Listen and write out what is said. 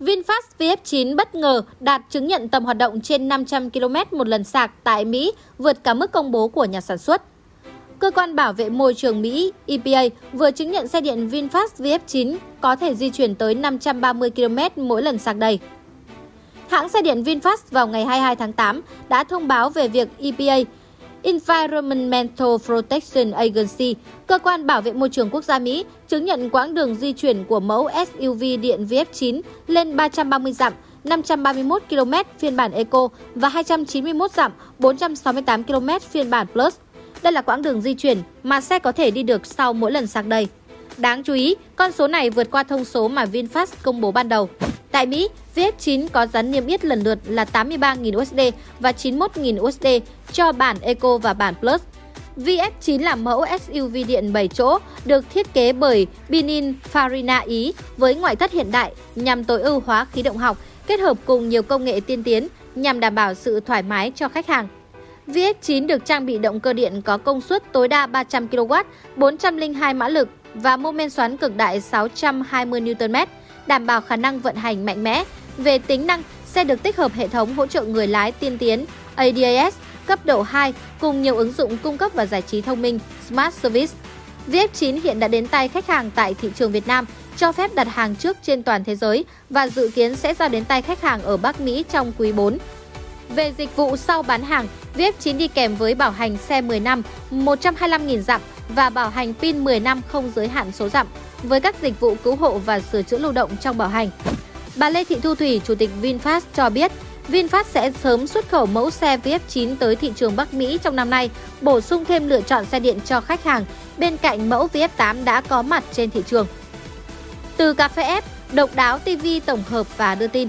VinFast VF9 bất ngờ đạt chứng nhận tầm hoạt động trên 500 km một lần sạc tại Mỹ, vượt cả mức công bố của nhà sản xuất. Cơ quan bảo vệ môi trường Mỹ EPA vừa chứng nhận xe điện VinFast VF9 có thể di chuyển tới 530 km mỗi lần sạc đầy. Hãng xe điện VinFast vào ngày 22 tháng 8 đã thông báo về việc EPA Environmental Protection Agency, cơ quan bảo vệ môi trường quốc gia Mỹ, chứng nhận quãng đường di chuyển của mẫu SUV điện VF9 lên 330 dặm, 531 km phiên bản Eco và 291 dặm, 468 km phiên bản Plus. Đây là quãng đường di chuyển mà xe có thể đi được sau mỗi lần sạc đầy. Đáng chú ý, con số này vượt qua thông số mà VinFast công bố ban đầu. Tại Mỹ, VF9 có giá niêm yết lần lượt là 83.000 USD và 91.000 USD cho bản Eco và bản Plus. VF9 là mẫu SUV điện 7 chỗ, được thiết kế bởi Pininfarina Ý với ngoại thất hiện đại nhằm tối ưu hóa khí động học, kết hợp cùng nhiều công nghệ tiên tiến nhằm đảm bảo sự thoải mái cho khách hàng. VF9 được trang bị động cơ điện có công suất tối đa 300 kW, 402 mã lực và mô men xoắn cực đại 620 Nm, đảm bảo khả năng vận hành mạnh mẽ. Về tính năng, xe được tích hợp hệ thống hỗ trợ người lái tiên tiến ADAS cấp độ 2 cùng nhiều ứng dụng cung cấp và giải trí thông minh Smart Service. VF9 hiện đã đến tay khách hàng tại thị trường Việt Nam, cho phép đặt hàng trước trên toàn thế giới và dự kiến sẽ giao đến tay khách hàng ở Bắc Mỹ trong quý 4. Về dịch vụ sau bán hàng, VF9 đi kèm với bảo hành xe 10 năm, 125.000 dặm và bảo hành pin 10 năm không giới hạn số dặm với các dịch vụ cứu hộ và sửa chữa lưu động trong bảo hành. Bà Lê Thị Thu Thủy, Chủ tịch VinFast cho biết, VinFast sẽ sớm xuất khẩu mẫu xe VF9 tới thị trường Bắc Mỹ trong năm nay, bổ sung thêm lựa chọn xe điện cho khách hàng bên cạnh mẫu VF8 đã có mặt trên thị trường. Từ cà phê F, độc đáo TV tổng hợp và đưa tin.